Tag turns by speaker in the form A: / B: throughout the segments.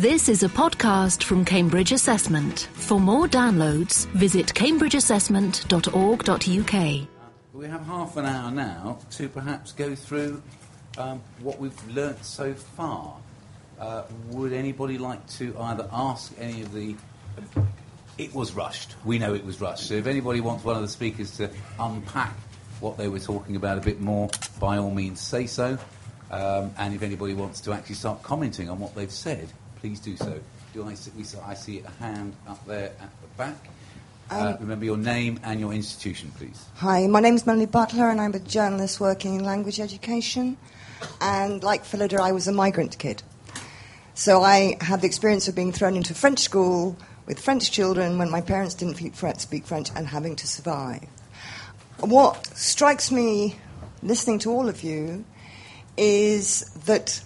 A: This is a podcast from Cambridge Assessment. For more downloads, visit cambridgeassessment.org.uk.
B: We have half an hour now to perhaps go through um, what we've learnt so far. Uh, would anybody like to either ask any of the. It was rushed. We know it was rushed. So if anybody wants one of the speakers to unpack what they were talking about a bit more, by all means say so. Um, and if anybody wants to actually start commenting on what they've said, please do so. Do I see, we saw- I see a hand up there at the back. Uh, remember your name and your institution, please.
C: Hi, my name is Melanie Butler, and I'm a journalist working in language education. And like Phillida, I was a migrant kid. So I had the experience of being thrown into French school with French children when my parents didn't speak French and having to survive. What strikes me listening to all of you is that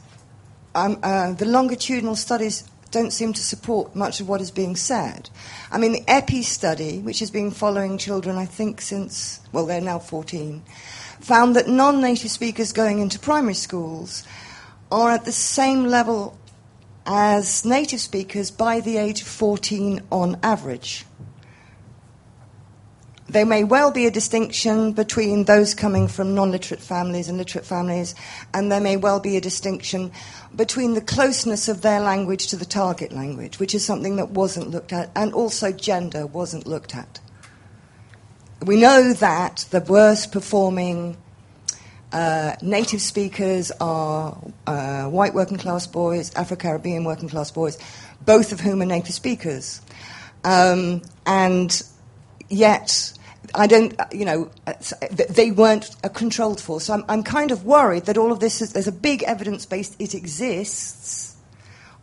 C: um, uh, the longitudinal studies don't seem to support much of what is being said. I mean, the EPI study, which has been following children, I think, since, well, they're now 14, found that non native speakers going into primary schools are at the same level as native speakers by the age of 14 on average. There may well be a distinction between those coming from non literate families and literate families, and there may well be a distinction between the closeness of their language to the target language, which is something that wasn't looked at, and also gender wasn't looked at. We know that the worst performing uh, native speakers are uh, white working class boys, Afro Caribbean working class boys, both of whom are native speakers. Um, and yet, I don't, uh, you know, uh, th- they weren't uh, controlled for. So I'm, I'm kind of worried that all of this is, there's a big evidence base, it exists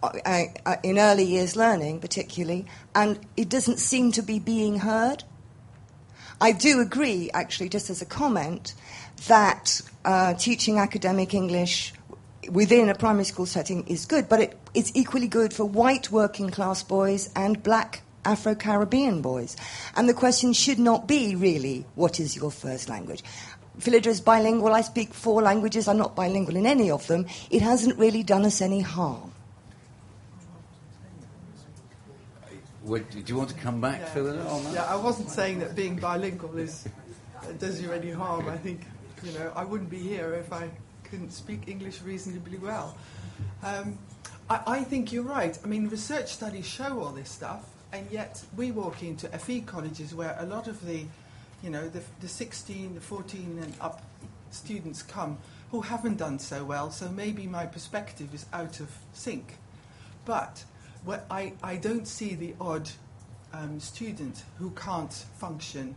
C: uh, uh, in early years learning, particularly, and it doesn't seem to be being heard. I do agree, actually, just as a comment, that uh, teaching academic English within a primary school setting is good, but it, it's equally good for white working class boys and black Afro Caribbean boys. And the question should not be really, what is your first language? Phillida is bilingual. I speak four languages. I'm not bilingual in any of them. It hasn't really done us any harm.
B: Would, do you want to come back,
D: Yeah.
B: Phil, on that?
D: Yeah, I wasn't saying that being bilingual is uh, does you any harm. I think you know I wouldn't be here if I couldn't speak English reasonably well. Um, I, I think you're right. I mean, research studies show all this stuff, and yet we walk into FE colleges where a lot of the, you know, the, the 16, the 14 and up students come who haven't done so well. So maybe my perspective is out of sync. But what I, I don't see the odd um, student who can't function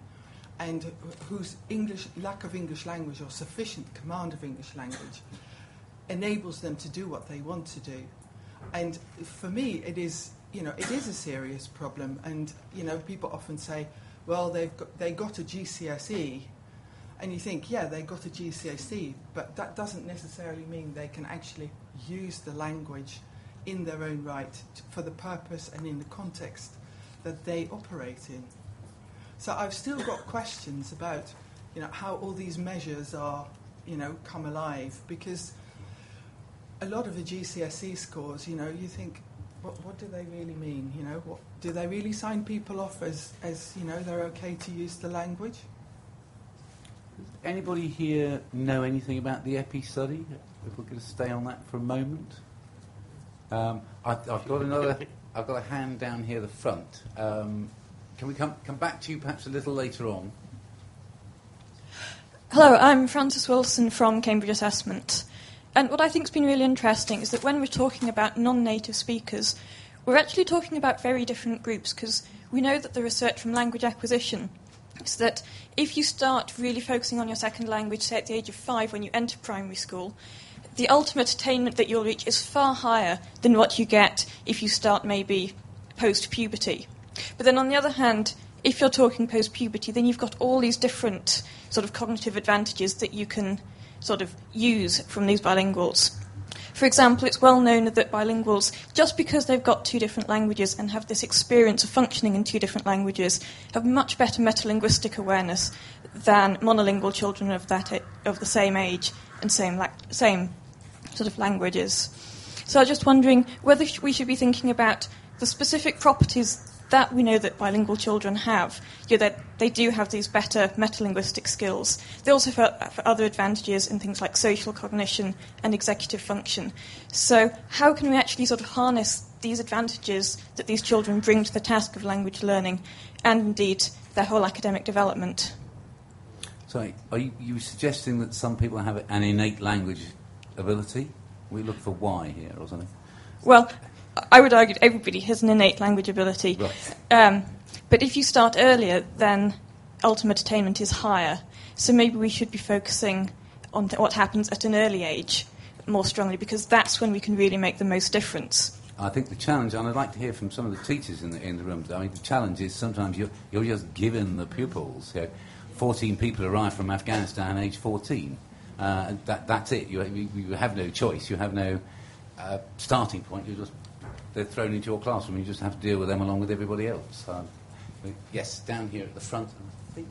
D: and whose English lack of English language or sufficient command of English language enables them to do what they want to do. And for me, it is you know it is a serious problem. And you know people often say, well they've got, they got a GCSE, and you think yeah they got a GCSE, but that doesn't necessarily mean they can actually use the language in their own right for the purpose and in the context that they operate in. So I've still got questions about, you know, how all these measures are, you know, come alive because a lot of the GCSE scores, you know, you think, what, what do they really mean? You know, what, do they really sign people off as, as, you know, they're okay to use the language?
B: Anybody here know anything about the EPI study? If we're going to stay on that for a moment. Um, I, I've got another. I've got a hand down here, the front. Um, can we come come back to you perhaps a little later on?
E: Hello, I'm Frances Wilson from Cambridge Assessment. And what I think has been really interesting is that when we're talking about non native speakers, we're actually talking about very different groups because we know that the research from language acquisition is that if you start really focusing on your second language, say at the age of five when you enter primary school, the ultimate attainment that you'll reach is far higher than what you get if you start maybe post puberty. But then on the other hand, if you're talking post puberty, then you've got all these different sort of cognitive advantages that you can sort of use from these bilinguals. For example, it's well known that bilinguals, just because they've got two different languages and have this experience of functioning in two different languages, have much better metalinguistic awareness than monolingual children of that of the same age and same same sort of languages. So I was just wondering whether we should be thinking about the specific properties that we know that bilingual children have. You know, that they do have these better metalinguistic skills. They also have other advantages in things like social cognition and executive function. So how can we actually sort of harness these advantages that these children bring to the task of language learning and indeed their whole academic development?
B: Sorry, are you, you suggesting that some people have an innate language ability? We look for why here or something?
E: Well, I would argue everybody has an innate language ability.
B: Right.
E: Um, but if you start earlier, then ultimate attainment is higher. So maybe we should be focusing on th- what happens at an early age more strongly because that's when we can really make the most difference.
B: I think the challenge, and I'd like to hear from some of the teachers in the, in the room, I mean, the challenge is sometimes you're, you're just given the pupils. You know, 14 people arrive from Afghanistan age 14. Uh, that, that's it. You, you, have no choice. You have no uh, starting point. You just they're thrown into your classroom. You just have to deal with them along with everybody else. Um, yes, down here at the front. I think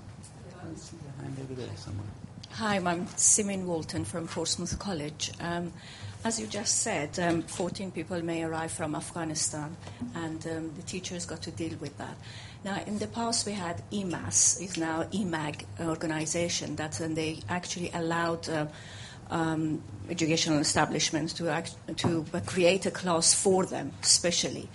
B: I see hand over there somewhere.
F: Hi, I'm Simin Walton from Portsmouth College. Um, as you just said, um, 14 people may arrive from Afghanistan, and um, the teachers got to deal with that. Now, in the past, we had EMAS, is now EMAG organization, that and they actually allowed uh, um, educational establishments to, act, to create a class for them, especially.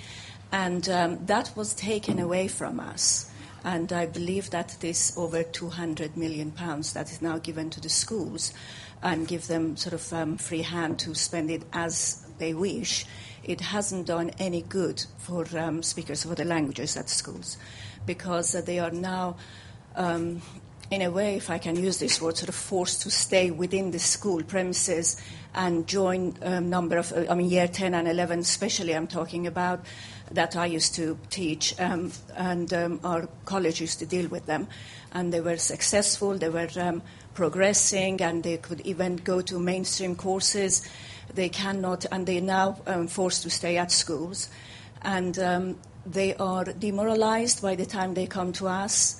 F: And um, that was taken away from us. And I believe that this over 200 million pounds that is now given to the schools and give them sort of um, free hand to spend it as they wish, it hasn't done any good for um, speakers of other languages at schools because uh, they are now, um, in a way, if I can use this word, sort of forced to stay within the school premises and join a um, number of, uh, I mean, year 10 and 11, especially, I'm talking about, that I used to teach, um, and um, our college used to deal with them. And they were successful, they were um, progressing, and they could even go to mainstream courses. They cannot, and they're now um, forced to stay at schools. And um, they are demoralized by the time they come to us.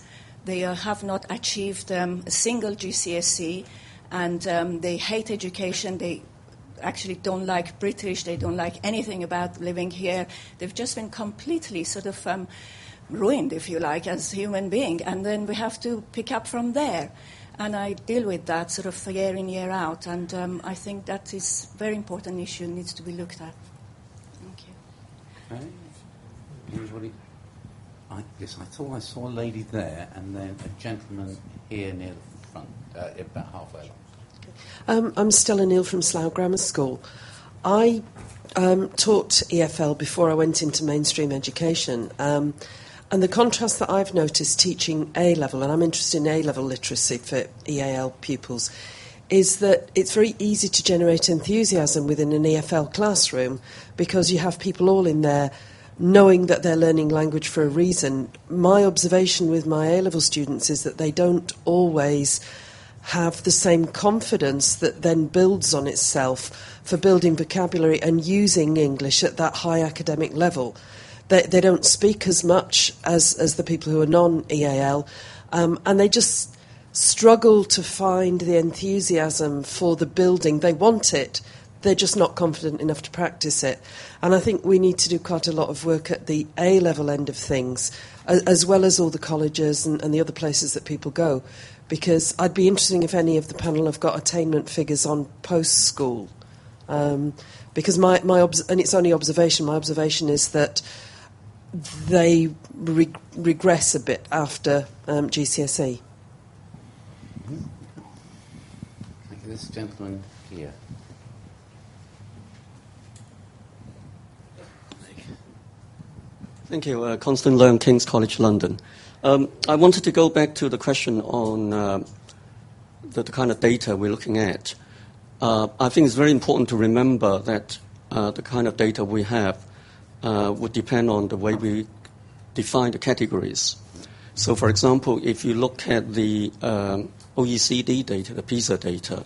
F: They uh, have not achieved um, a single GCSE, and um, they hate education. They actually don't like British. They don't like anything about living here. They've just been completely sort of um, ruined, if you like, as human being. And then we have to pick up from there. And I deal with that sort of year in, year out. And um, I think that is a very important issue needs to be looked at. Thank you.
B: I, I thought I saw a lady there and then a gentleman here near the front, uh, about halfway along.
G: Um, I'm Stella Neal from Slough Grammar School. I um, taught EFL before I went into mainstream education. Um, and the contrast that I've noticed teaching A level, and I'm interested in A level literacy for EAL pupils, is that it's very easy to generate enthusiasm within an EFL classroom because you have people all in there knowing that they're learning language for a reason. My observation with my A level students is that they don't always have the same confidence that then builds on itself for building vocabulary and using English at that high academic level. They, they don't speak as much as, as the people who are non EAL, um, and they just struggle to find the enthusiasm for the building. They want it, they're just not confident enough to practice it. And I think we need to do quite a lot of work at the A level end of things, as well as all the colleges and, and the other places that people go. Because I'd be interested if any of the panel have got attainment figures on post school. Um, because my, my obs- and it's only observation, my observation is that they re- regress a bit after um, GCSE.
B: Mm-hmm. This gentleman here.
H: Thank you. Uh, Constant Leung, King's College London. Um, I wanted to go back to the question on uh, the, the, kind of data we're looking at. Uh, I think it's very important to remember that uh, the kind of data we have uh, would depend on the way we define the categories. So, for example, if you look at the um, OECD data, the PISA data,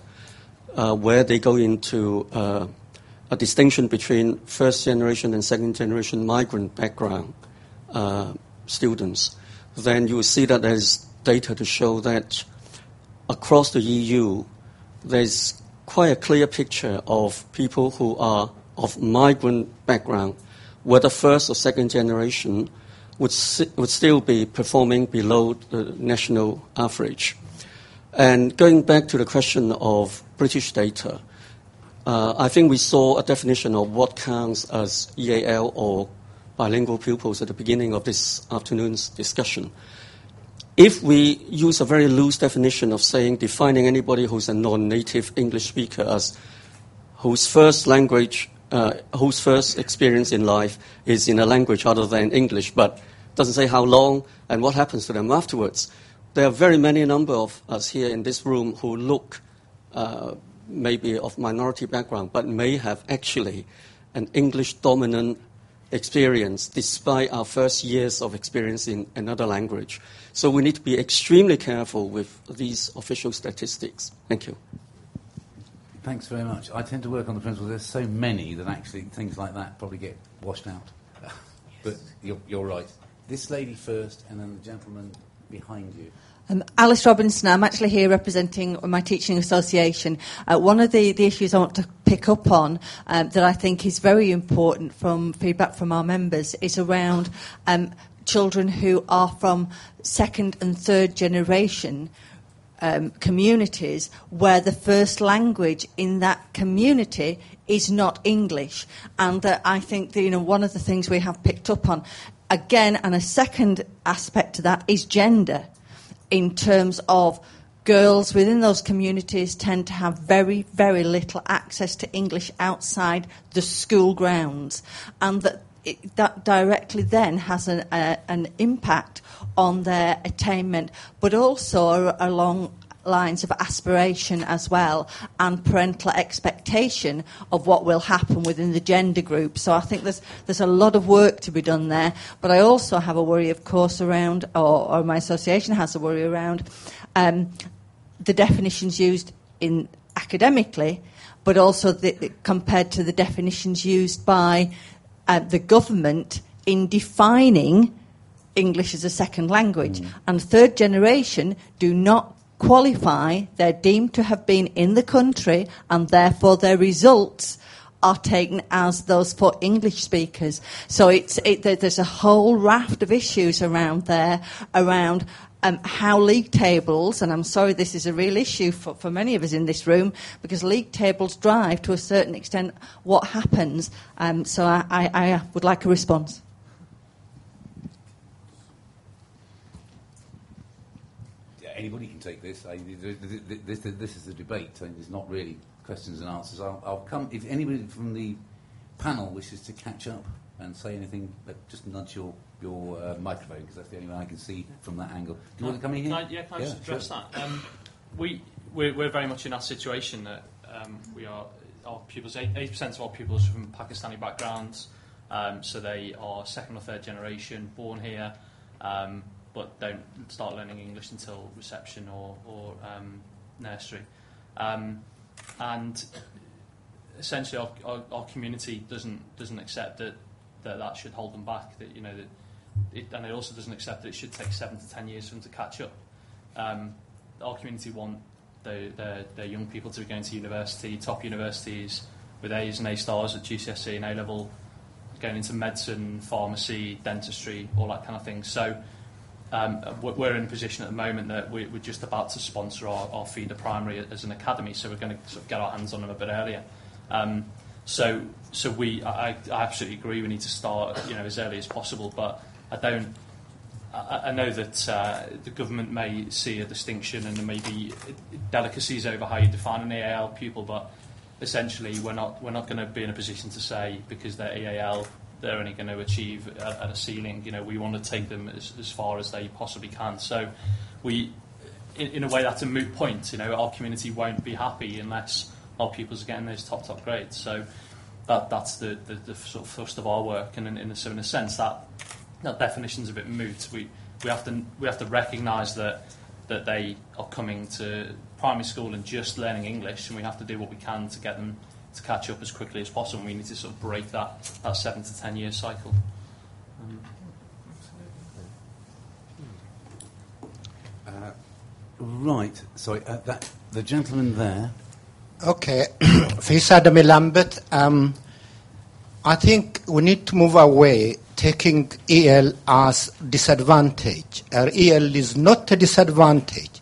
H: uh, where they go into a distinction between first generation and second generation migrant background uh, students, then you will see that there's data to show that across the EU, there's quite a clear picture of people who are of migrant background, whether first or second generation, would, would still be performing below the national average. And going back to the question of British data, uh, I think we saw a definition of what counts as EAL or bilingual pupils at the beginning of this afternoon's discussion. If we use a very loose definition of saying defining anybody who's a non-native English speaker as whose first language, uh, whose first experience in life is in a language other than English, but doesn't say how long and what happens to them afterwards. There are very many number of us here in this room who look uh, maybe of minority background, but may have actually an English dominant experience despite our first years of experience in another language. So we need to be extremely careful with these official statistics. Thank you.
B: Thanks very much. I tend to work on the principle there's so many that actually things like that probably get washed out. but you're, you're right. This lady first, and then the gentleman behind you.
I: Um, Alice Robinson, I'm actually here representing my teaching association. Uh, one of the, the issues I want to pick up on um, that I think is very important from feedback from our members is around um, children who are from second and third generation um, communities where the first language in that community is not English. And that I think that, you know, one of the things we have picked up on, again, and a second aspect to that is gender in terms of girls within those communities tend to have very, very little access to English outside the school grounds, and that it, that directly then has an, an impact on their attainment, but also along lines of aspiration as well and parental expectation of what will happen within the gender group. So I think there's there's a lot of work to be done there. But I also have a worry, of course, around, or, or my association has a worry around um, the definitions used in academically, but also the, compared to the definitions used by uh, the government in defining English as a second language. Mm. And third generation do not qualify, they're deemed to have been in the country, and therefore their results are taken as those for English speakers. So it's, it, there's a whole raft of issues around there around um, how league tables, and I'm sorry this is a real issue for, for many of us in this room, because league tables drive to a certain extent what happens. Um, so I, I, I would like a response.
B: Anybody can take this. I, this, this, this, is the debate. I mean, there's not really questions and answers. I'll, I'll, come if anybody from the panel wishes to catch up and say anything, but just nudge your your uh, microphone because that's the only way I can see from that angle. Do you want to come in here?
J: I, yeah, can I yeah, just address sure. that? Um, we we're, we're, very much in that situation that um, we are our pupils. Eighty percent of our pupils are from Pakistani backgrounds, um, so they are second or third generation, born here. Um, but don't start learning English until reception or, or um, nursery. Um, and essentially, our, our, our, community doesn't doesn't accept that, that that should hold them back. That you know that, it, and it also doesn't accept that it should take seven to ten years for them to catch up. Um, our community want their, their, their young people to be going to university, top universities, with A's and A stars at GCSE and A level, going into medicine, pharmacy, dentistry, all that kind of thing. So we're in a position at the moment that we're just about to sponsor our, feeder primary as an academy, so we're going to sort of get our hands on them a bit earlier. Um, so, so we, I, absolutely agree. We need to start, you know, as early as possible. But I don't. I, I know that uh, the government may see a distinction and there may be delicacies over how you define an EAL pupil, but essentially we're not we're not going to be in a position to say because they're EAL they're only going to achieve at, at a ceiling. You know, we want to take them as, as far as they possibly can. So, we, in, in a way, that's a moot point. You know, our community won't be happy unless our pupils are getting those top top grades. So, that that's the, the, the sort of thrust of our work. And in, in, so in a sense, that that definition's a bit moot. We we have to we have to recognise that that they are coming to primary school and just learning English, and we have to do what we can to get them to catch up as quickly as possible. We need to sort of break that, that seven to ten year cycle. Um,
B: uh, right, sorry, uh, that, the gentleman there.
K: Okay, Feyisa Lambeth. Um, I think we need to move away taking EL as disadvantage. Our EL is not a disadvantage.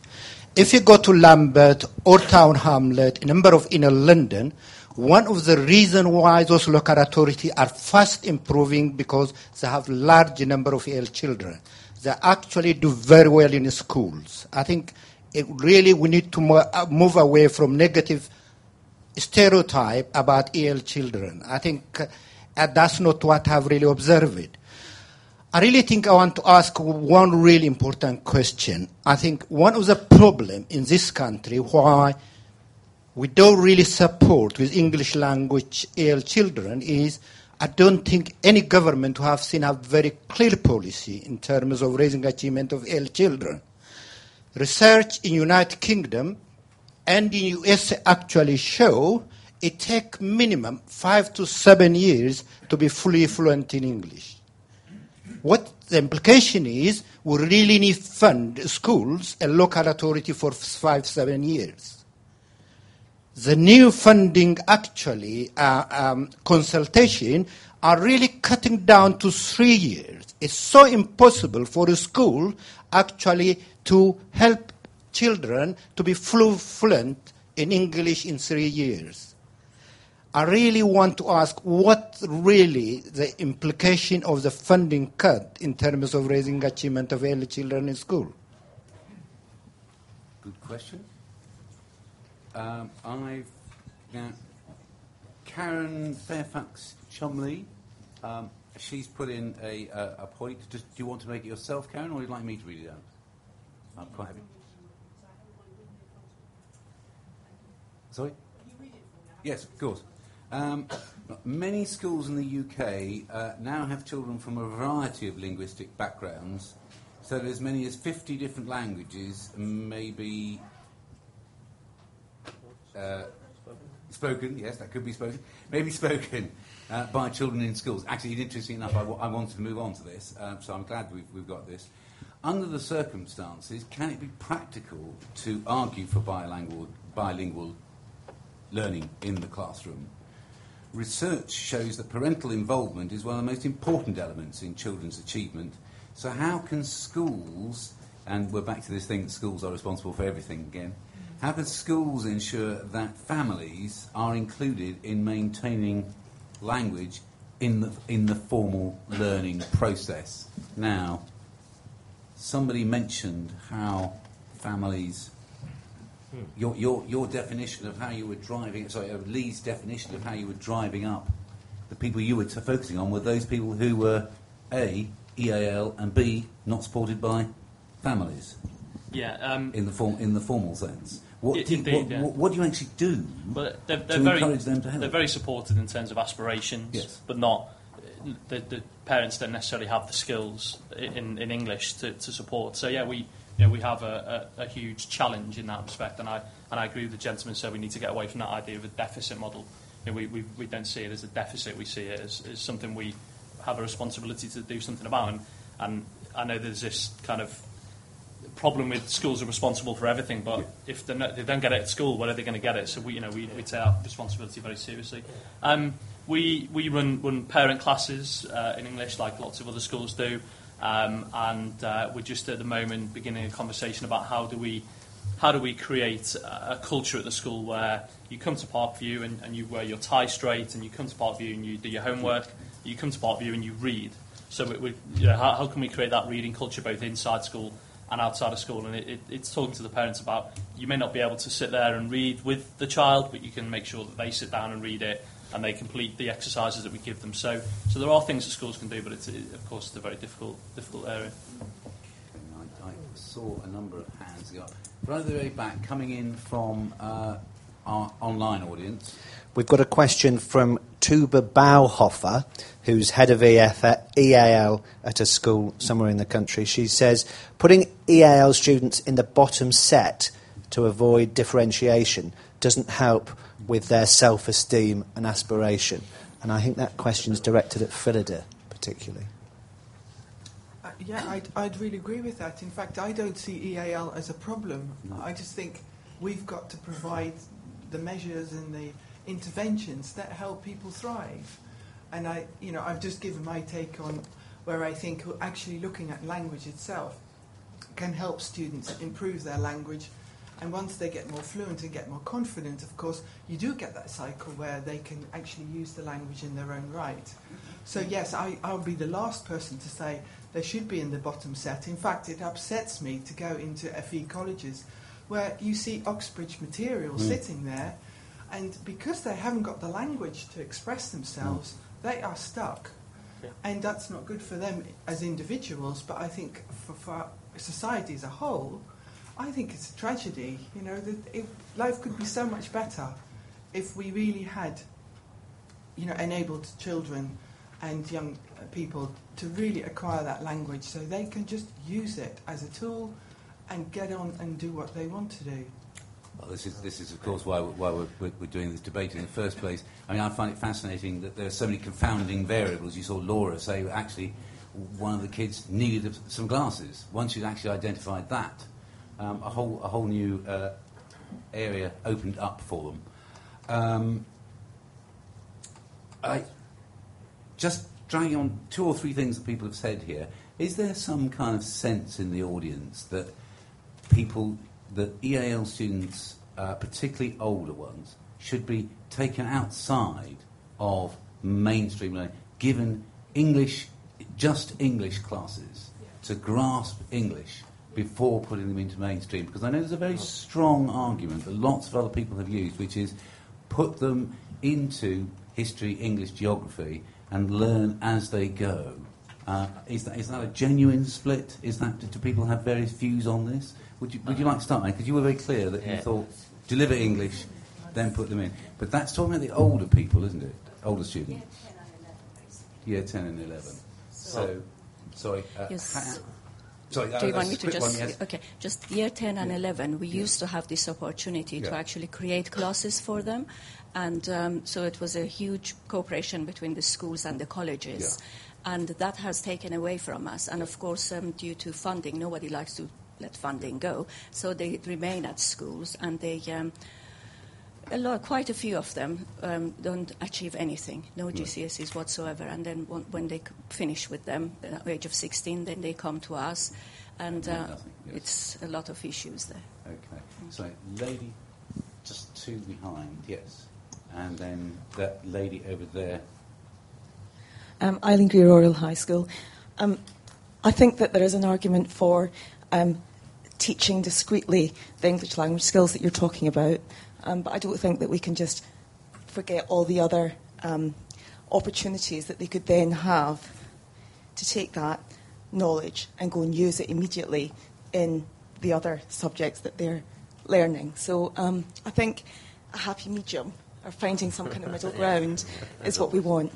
K: If you go to Lambeth or Tower Hamlet, a number of inner London, one of the reasons why those local authorities are fast improving because they have large number of EL children. They actually do very well in schools. I think it really we need to uh, move away from negative stereotype about EL children. I think uh, that's not what I've really observed. I really think I want to ask one really important question. I think one of the problems in this country why we don't really support with English language EL children is I don't think any government who have seen a very clear policy in terms of raising achievement of EL children. Research in United Kingdom and in US actually show it takes minimum five to seven years to be fully fluent in English. What the implication is, we really need fund schools and local authority for five, seven years. The new funding actually, uh, um, consultation, are really cutting down to three years. It's so impossible for a school actually to help children to be fluent in English in three years. I really want to ask what really the implication of the funding cut in terms of raising achievement of early children in school.
B: Good question. Um, I've now Karen Fairfax Cholmeley. Um, she's put in a, a, a point. Just, do you want to make it yourself, Karen, or would you like me to read it out? I'm quite happy. Sorry? Yes, of course. Um, many schools in the UK uh, now have children from a variety of linguistic backgrounds, so that as many as 50 different languages may be uh, spoken, yes, that could be spoken, maybe spoken uh, by children in schools. Actually, interesting enough, I, w- I wanted to move on to this, uh, so I'm glad we've, we've got this. Under the circumstances, can it be practical to argue for bilingual, bilingual learning in the classroom? Research shows that parental involvement is one of the most important elements in children's achievement. So, how can schools, and we're back to this thing that schools are responsible for everything again, how can schools ensure that families are included in maintaining language in the, in the formal learning process? Now, somebody mentioned how families your, your, your definition of how you were driving, sorry, Lee's definition of how you were driving up the people you were t- focusing on were those people who were A, EAL, and B, not supported by families
J: Yeah, um,
B: in the, form, in the formal sense. What,
J: I-
B: do you,
J: indeed,
B: what,
J: yeah.
B: what, what do you actually do
J: But they're, they're
B: to
J: very
B: encourage them to help?
J: they're very supported in terms of aspirations,
B: Yes.
J: but not the, the parents don't necessarily have the skills in, in English to, to support. So yeah, we you know, we have a, a, a huge challenge in that respect, and I and I agree with the gentleman. So we need to get away from that idea of a deficit model. You know, we, we we don't see it as a deficit. We see it as, as something we have a responsibility to do something about. And, and I know there's this kind of problem with schools are responsible for everything, but if they're not, they don't get it at school, where are they going to get it? So we, you know, we, we take our responsibility very seriously. Um, we we run, run parent classes uh, in English, like lots of other schools do, um, and uh, we're just at the moment beginning a conversation about how do we how do we create a a culture at the school where you come to Parkview and, and you wear your tie straight, and you come to Parkview and you do your homework, you come to Parkview and you read. So we, we, you know, how, how can we create that reading culture both inside school and outside of school? And it, it, it's talking to the parents about you may not be able to sit there and read with the child, but you can make sure that they sit down and read it and they complete the exercises that we give them. So, so there are things that schools can do, but it's, it, of course it's a very difficult, difficult area.
B: I, I saw a number of hands go up. Right the very back, coming in from uh, our online audience.
L: We've got a question from Tuba Bauhofer, who's head of EF, EAL at a school somewhere in the country. She says, putting EAL students in the bottom set to avoid differentiation doesn't help with their self esteem and aspiration. And I think that question is directed at Phillida, particularly.
D: Uh, yeah, I'd, I'd really agree with that. In fact, I don't see EAL as a problem. I just think we've got to provide the measures and the interventions that help people thrive. And I, you know, I've just given my take on where I think actually looking at language itself can help students improve their language. And once they get more fluent and get more confident, of course, you do get that cycle where they can actually use the language in their own right. So, yes, I, I'll be the last person to say they should be in the bottom set. In fact, it upsets me to go into FE colleges where you see Oxbridge material
B: Mm.
D: sitting there, and because they haven't got the language to express themselves, mm. they are stuck. And that's not good for them as individuals, but I think for, for society as a whole, I think it's a tragedy. You know, that it, life could be so much better if we really had, you know, enabled children and young people to really acquire that language so they can just use it as a tool and get on and do what they want to do.
B: Well, this is, this is of course, why, we're- why we're, we're, doing this debate in the first place. I mean, I find it fascinating that there are so many confounding variables. You saw Laura say, actually, one of the kids needed some glasses. Once you'd actually identified that, um, a, whole, a whole new uh, area opened up for them. Um, I, just dragging on two or three things that people have said here, is there some kind of sense in the audience that people, that EAL students, uh, particularly older ones, should be taken outside of mainstream learning, given English, just English classes, to grasp English before putting them into mainstream? Because I know there's a very strong argument that lots of other people have used, which is put them into history, English, geography, and learn as they go. Uh, is, that, is that a genuine split? Is that, do people have various views on this? Would you, would you like to start, mate? Because you were very clear that you
M: Yeah.
B: thought deliver English, then put them in. But that's talking about the older people, isn't it? Older students. Year 10 and 11. So, sorry. Uh,
F: Yes.
B: ha- sorry, uh,
F: Do you
B: a
F: want me to
B: quick
F: just
B: one, yes.
F: okay? Just year ten and eleven, we used to have this opportunity to
B: Yeah.
F: actually create classes for them, and um, so it was a huge cooperation between the schools and the colleges, and that has taken away from us. And of course, um, due to funding, nobody likes to let funding go, so they remain at schools, and they. Um, a lot, quite a few of them um, don't achieve anything, no GCSEs whatsoever. And then when, when they finish with them, at the age of 16, then they come to us, and uh,
B: Nothing, yes.
F: it's a lot of issues there.
B: Okay. So, lady just two behind, yes. And then that lady over there.
N: um, Eileen Greer Royal High School. Um, I think that there is an argument for um, teaching discreetly the English language skills that you're talking about, um, but I don't think that we can just forget all the other um, opportunities that they could then have to take that knowledge and go and use it immediately in the other subjects that they're learning. So um, I think a happy medium or finding some kind of middle ground is what we want.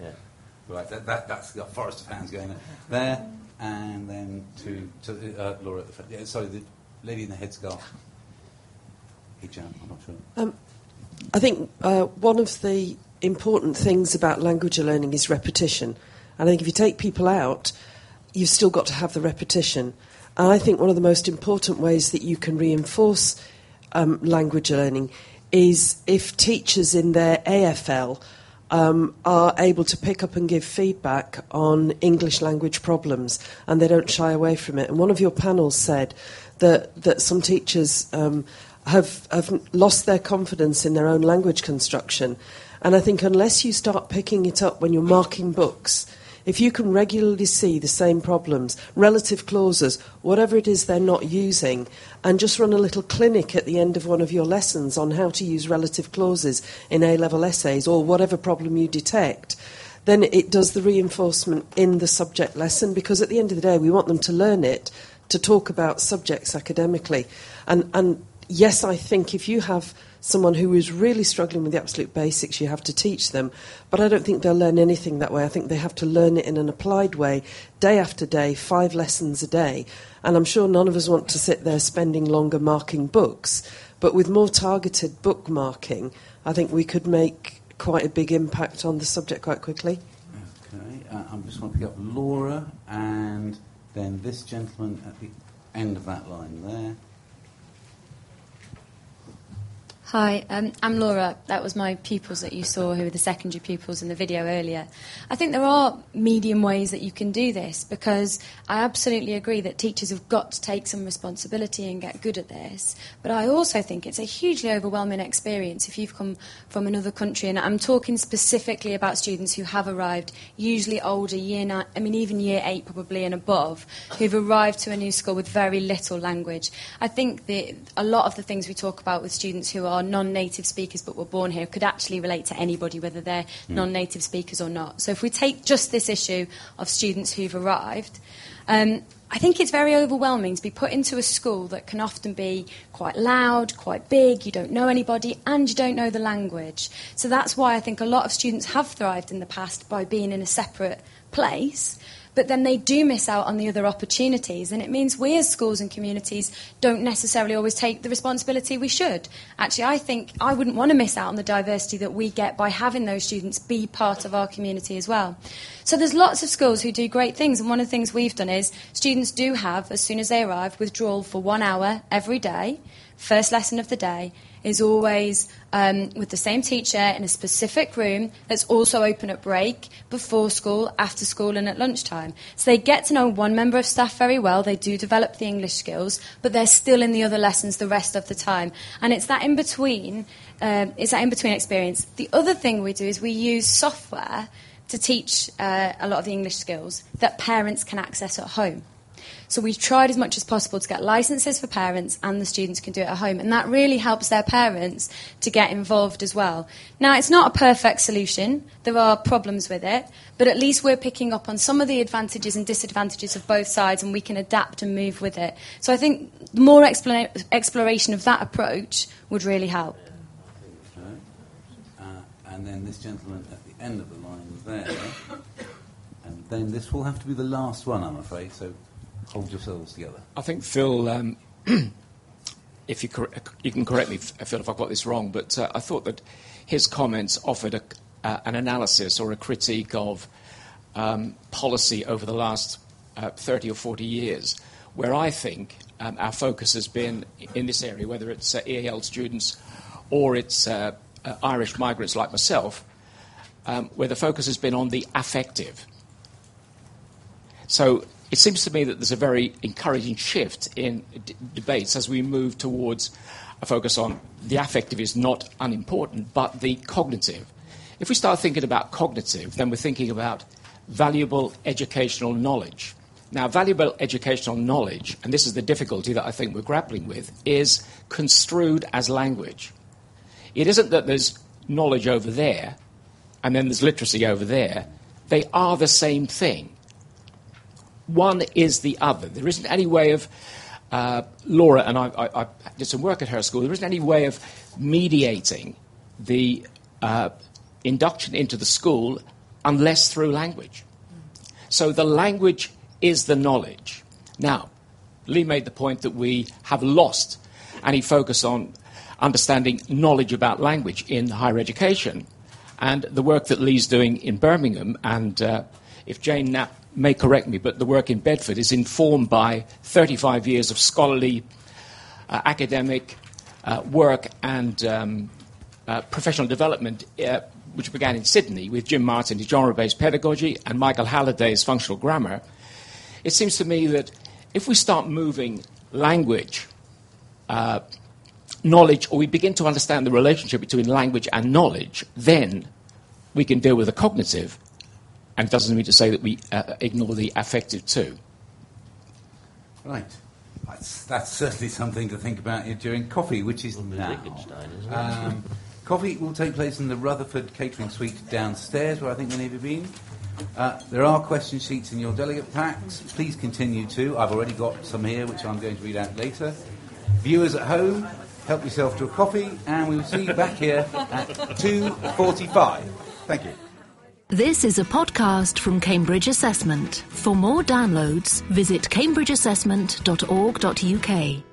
N: Yeah.
B: Right, that, that, that's got forest of hands going there. And then to, to uh, Laura at the front. Yeah, sorry, the lady in the headscarf. Hijab, I'm not sure.
G: Um, I think uh, one of the important things about language learning is repetition. And I think if you take people out, you've still got to have the repetition. And I think one of the most important ways that you can reinforce um, language learning is if teachers in their AFL um, are able to pick up and give feedback on English language problems and they don't shy away from it. And one of your panels said that, that some teachers um, have, have lost their confidence in their own language construction. And I think unless you start picking it up when you're marking books, if you can regularly see the same problems, relative clauses, whatever it is they're not using, and just run a little clinic at the end of one of your lessons on how to use relative clauses in A level essays or whatever problem you detect, then it does the reinforcement in the subject lesson because at the end of the day, we want them to learn it to talk about subjects academically. And, and yes, I think if you have someone who is really struggling with the absolute basics, you have to teach them. But I don't think they'll learn anything that way. I think they have to learn it in an applied way, day after day, five lessons a day. And I'm sure none of us want to sit there spending longer marking books. But with more targeted bookmarking, I think we could make quite a big impact on the subject quite quickly.
B: Okay, uh, I'm just going to pick up Laura and then this gentleman at the end of that line there.
M: Hi, um, I'm Laura. That was my pupils that you saw, who were the secondary pupils in the video earlier. I think there are medium ways that you can do this because I absolutely agree that teachers have got to take some responsibility and get good at this. But I also think it's a hugely overwhelming experience if you've come from another country, and I'm talking specifically about students who have arrived, usually older, year nine, I mean, even year eight probably and above, who've arrived to a new school with very little language. I think the, a lot of the things we talk about with students who are non native speakers but were born here could actually relate to anybody, whether they're
O: Mm.
M: non native speakers or not. So if we take just this issue of students who've arrived, um, I think it's very overwhelming to be put into a school that can often be quite loud, quite big, you don't know anybody, and you don't know the language. So that's why I think a lot of students have thrived in the past by being in a separate place. But then they do miss out on the other opportunities, and it means we as schools and communities don't necessarily always take the responsibility we should. Actually, I think I wouldn't want to miss out on the diversity that we get by having those students be part of our community as well. So there's lots of schools who do great things, and one of the things we've done is students do have, as soon as they arrive, withdrawal for one hour every day. First lesson of the day is always um, with the same teacher in a specific room that's also open at break, before school, after school, and at lunchtime. So they get to know one member of staff very well. They do develop the English skills, but they're still in the other lessons the rest of the time. And it's that in between. Um, it's that in between experience. The other thing we do is we use software to teach uh, a lot of the English skills that parents can access at home. So we've tried as much as possible to get licenses for parents and the students can do it at home. And that really helps their parents to get involved as well. Now, it's not a perfect solution. There are problems with it. But at least we're picking up on some of the advantages and disadvantages of both sides and we can adapt and move with it. So I think more explora- exploration of that approach would really help.
B: Uh, and then this gentleman at the end of the line there. And then this will have to be the last one, I'm afraid, so hold yourselves together.
O: I think Phil, um, if you, cor- you can correct me, Phil, if I've got this wrong, but uh, I thought that his comments offered a, uh, an analysis or a critique of um, policy over the last uh, 30 or 40 years, where I think um, our focus has been in this area, whether it's uh, EAL students or it's uh, uh, Irish migrants like myself, um, where the focus has been on the affective. So it seems to me that there's a very encouraging shift in d- debates as we move towards a focus on the affective is not unimportant, but the cognitive. If we start thinking about cognitive, then we're thinking about valuable educational knowledge. Now, valuable educational knowledge, and this is the difficulty that I think we're grappling with, is construed as language. It isn't that there's knowledge over there and then there's literacy over there. They are the same thing one is the other. There isn't any way of, uh, Laura and I, I, I, did some work at her school, there isn't any way of mediating the uh, induction into the school unless through language. So the language is the knowledge. Now, Lee made the point that we have lost any focus on understanding knowledge about language in higher education. And the work that Lee's doing in Birmingham, and uh, if Jane Knapp may correct me, but the work in Bedford is informed by 35 years of scholarly, uh, academic uh, work and um, uh, professional development, uh, which began in Sydney with Jim Martin, his genre based pedagogy, and Michael Halliday's functional grammar. It seems to me that if we start moving language, uh, knowledge, or we begin to understand the relationship between language and knowledge, then we can deal with the cognitive and it doesn't mean to say that we uh, ignore the affective too.
B: Right. That's, that's certainly something to think about during coffee, which is now. Um, coffee will take place in the Rutherford Catering Suite downstairs, where I think many of you have been. Uh, there are question sheets in your delegate packs. Please continue to. I've already got some here, which I'm going to read out later. Viewers at home, help yourself to a coffee, and we will see you back here at 2.45. Thank you.
A: This is a podcast from Cambridge Assessment. For more downloads, visit cambridgeassessment.org.uk.